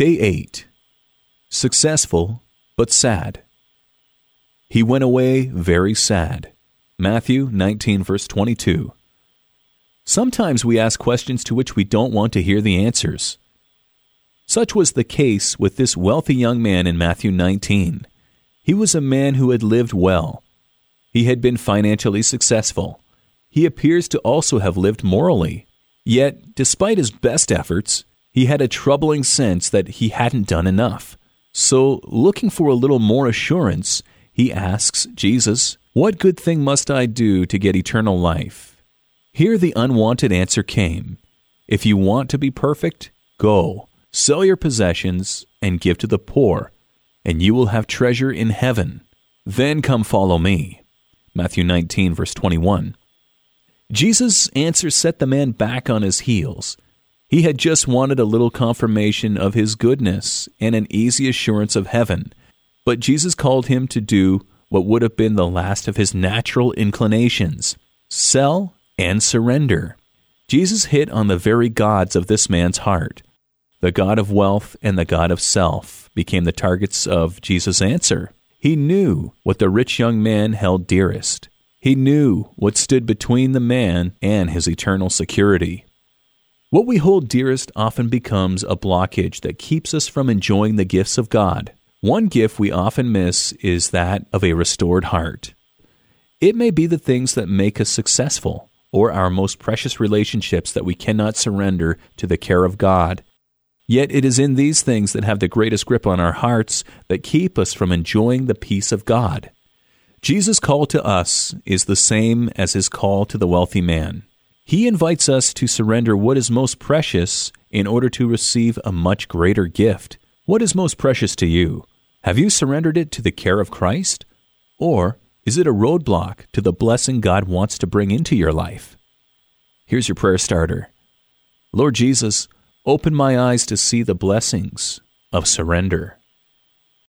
Day 8 Successful but sad. He went away very sad. Matthew 19, verse 22. Sometimes we ask questions to which we don't want to hear the answers. Such was the case with this wealthy young man in Matthew 19. He was a man who had lived well. He had been financially successful. He appears to also have lived morally. Yet, despite his best efforts, he had a troubling sense that he hadn't done enough. So, looking for a little more assurance, he asks Jesus, What good thing must I do to get eternal life? Here the unwanted answer came If you want to be perfect, go, sell your possessions, and give to the poor, and you will have treasure in heaven. Then come follow me. Matthew 19, verse 21. Jesus' answer set the man back on his heels. He had just wanted a little confirmation of his goodness and an easy assurance of heaven, but Jesus called him to do what would have been the last of his natural inclinations sell and surrender. Jesus hit on the very gods of this man's heart. The God of wealth and the God of self became the targets of Jesus' answer. He knew what the rich young man held dearest. He knew what stood between the man and his eternal security. What we hold dearest often becomes a blockage that keeps us from enjoying the gifts of God. One gift we often miss is that of a restored heart. It may be the things that make us successful, or our most precious relationships that we cannot surrender to the care of God Yet it is in these things that have the greatest grip on our hearts that keep us from enjoying the peace of God. Jesus' call to us is the same as his call to the wealthy man. He invites us to surrender what is most precious in order to receive a much greater gift. What is most precious to you? Have you surrendered it to the care of Christ? Or is it a roadblock to the blessing God wants to bring into your life? Here's your prayer starter Lord Jesus, Open my eyes to see the blessings of surrender.